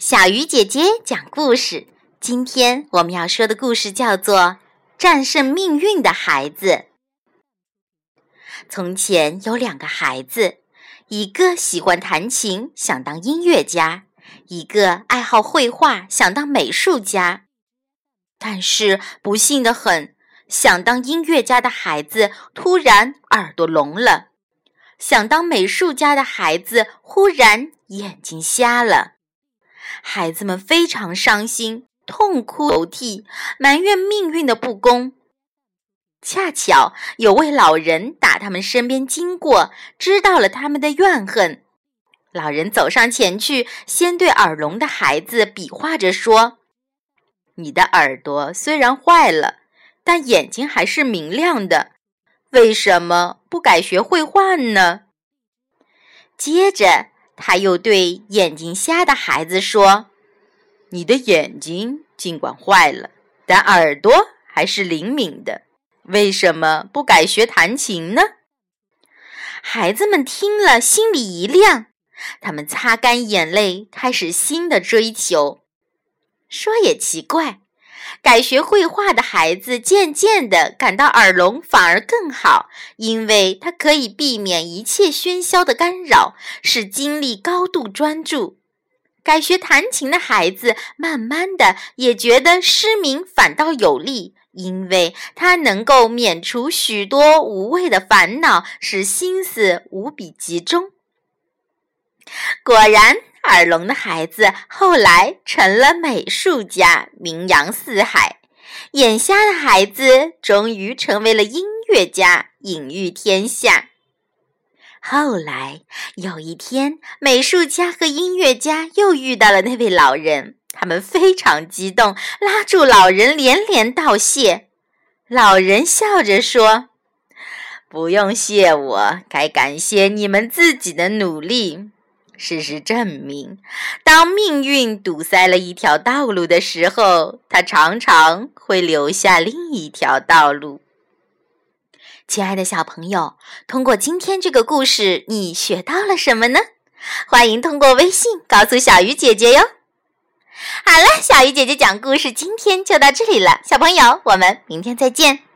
小鱼姐姐讲故事。今天我们要说的故事叫做《战胜命运的孩子》。从前有两个孩子，一个喜欢弹琴，想当音乐家；一个爱好绘画，想当美术家。但是不幸的很，想当音乐家的孩子突然耳朵聋了，想当美术家的孩子忽然眼睛瞎了。孩子们非常伤心，痛哭流涕，埋怨命运的不公。恰巧有位老人打他们身边经过，知道了他们的怨恨。老人走上前去，先对耳聋的孩子比划着说：“你的耳朵虽然坏了，但眼睛还是明亮的。为什么不改学绘画呢？”接着。他又对眼睛瞎的孩子说：“你的眼睛尽管坏了，但耳朵还是灵敏的。为什么不改学弹琴呢？”孩子们听了，心里一亮，他们擦干眼泪，开始新的追求。说也奇怪。改学绘画的孩子渐渐地感到耳聋反而更好，因为他可以避免一切喧嚣的干扰，使精力高度专注。改学弹琴的孩子慢慢的也觉得失明反倒有利，因为他能够免除许多无谓的烦恼，使心思无比集中。果然。耳聋的孩子后来成了美术家，名扬四海；眼瞎的孩子终于成为了音乐家，隐喻天下。后来有一天，美术家和音乐家又遇到了那位老人，他们非常激动，拉住老人连连道谢。老人笑着说：“不用谢我，该感谢你们自己的努力。”事实证明，当命运堵塞了一条道路的时候，它常常会留下另一条道路。亲爱的小朋友，通过今天这个故事，你学到了什么呢？欢迎通过微信告诉小鱼姐姐哟。好了，小鱼姐姐讲故事今天就到这里了，小朋友，我们明天再见。